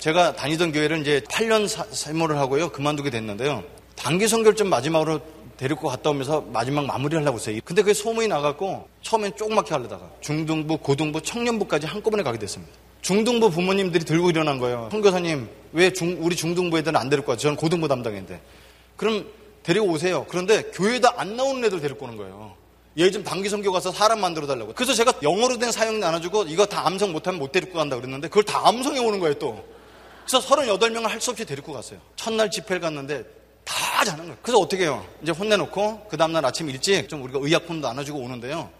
제가 다니던 교회를 이제 8년 세모를 하고요. 그만두게 됐는데요. 단기 좀 마지막으로 데리고 갔다 오면서 마지막 마무리를 하려고 했어요. 근데 그게 소문이 나갔고 처음엔 조그맣게 하려다가 중등부, 고등부, 청년부까지 한꺼번에 가게 됐습니다. 중등부 부모님들이 들고 일어난 거예요. 선교사님, 왜 중, 우리 중등부 애들은 안 데리고 와? 저는 고등부 담당인데. 그럼 데리고 오세요. 그런데 교회에다 안 나오는 애들 데리고 오는 거예요. 얘 좀 단기 선교 가서 사람 만들어 달라고. 그래서 제가 영어로 된 사용 나눠주고 이거 다 암성 못하면 못 데리고 간다 그랬는데 그걸 다 암성해 오는 거예요 또. 그래서 38명을 할 수 없이 데리고 갔어요. 첫날 집회를 갔는데 다 자는 거예요. 그래서 어떻게 해요? 이제 혼내놓고 그 다음날 아침 일찍 좀 우리가 의약품도 나눠주고 오는데요.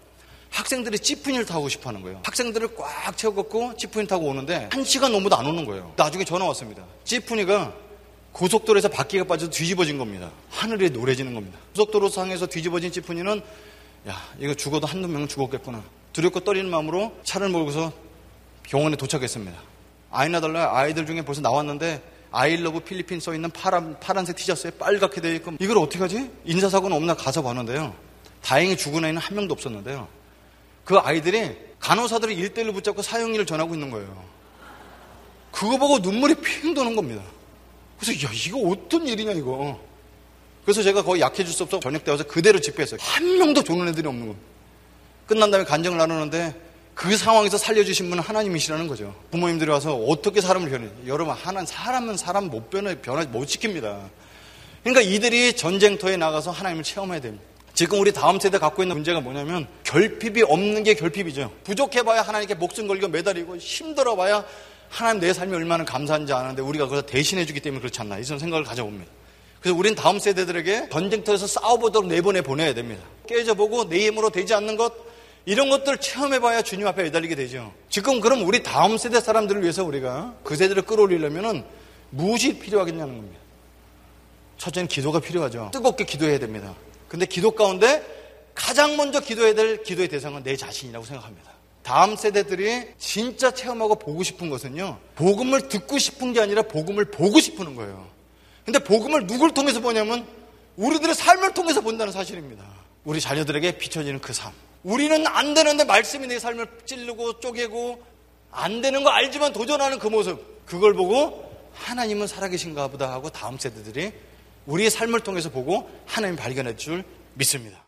학생들이 지프니를 타고 싶어 하는 거예요. 학생들을 꽉 채워갖고 지프니 타고 오는데 한 시간 넘어도 안 오는 거예요. 나중에 전화 왔습니다. 지프니가 고속도로에서 바퀴가 빠져서 뒤집어진 겁니다. 하늘에 노래지는 겁니다. 고속도로 상에서 뒤집어진 지프니는 야 이거 죽어도 한두 명 죽었겠구나. 두렵고 떨리는 마음으로 차를 몰고서 병원에 도착했습니다. 아이나 달라 아이들 중에 벌써 나왔는데 아이러브 필리핀 써 있는 파란, 파란색 티셔츠에 빨갛게 되어 있고 이걸 어떻게 하지? 인사 사고는 없나 가서 봤는데요. 다행히 죽은 아이는 한 명도 없었는데요. 그 아이들이 간호사들이 일대일로 붙잡고 사형리를 전하고 있는 거예요. 그거 보고 눈물이 핑 도는 겁니다. 그래서 야 이거 어떤 일이냐 이거. 그래서 제가 거의 약해질 수 없어 저녁 때 와서 그대로 집회했어요. 한 명도 조는 애들이 없는 겁니다. 끝난 다음에 간정을 나누는데 그 상황에서 살려주신 분은 하나님이시라는 거죠. 부모님들이 와서 어떻게 사람을 변해? 여러분, 하나 사람은 사람 못 변해, 변화 못 시킵니다. 그러니까 이들이 전쟁터에 나가서 하나님을 체험해야 됩니다. 지금 우리 다음 세대 갖고 있는 문제가 뭐냐면 결핍이 없는 게 결핍이죠. 부족해봐야 하나님께 목숨 걸고 매달리고 힘들어봐야 하나님 내 삶이 얼마나 감사한지 아는데 우리가 그걸 대신해주기 때문에 그렇지 않나 이런 생각을 가져봅니다. 그래서 우리는 다음 세대들에게 전쟁터에서 싸워보도록 내보내 보내야 됩니다. 깨져보고 내 힘으로 되지 않는 것 이런 것들 체험해봐야 주님 앞에 매달리게 되죠. 지금 그럼 우리 다음 세대 사람들을 위해서 우리가 그 세대를 끌어올리려면 무엇이 필요하겠냐는 겁니다. 첫째는 기도가 필요하죠. 뜨겁게 기도해야 됩니다. 근데 기도 가운데 가장 먼저 기도해야 될 기도의 대상은 내 자신이라고 생각합니다. 다음 세대들이 진짜 체험하고 보고 싶은 것은요. 복음을 듣고 싶은 게 아니라 복음을 보고 싶은 거예요. 근데 복음을 누굴 통해서 보냐면 우리들의 삶을 통해서 본다는 사실입니다. 우리 자녀들에게 비춰지는 그 삶. 우리는 안 되는데 말씀이 내 삶을 찌르고 쪼개고 안 되는 거 알지만 도전하는 그 모습. 그걸 보고 하나님은 살아계신가 보다 하고 다음 세대들이 우리의 삶을 통해서 보고 하나님 발견할 줄 믿습니다.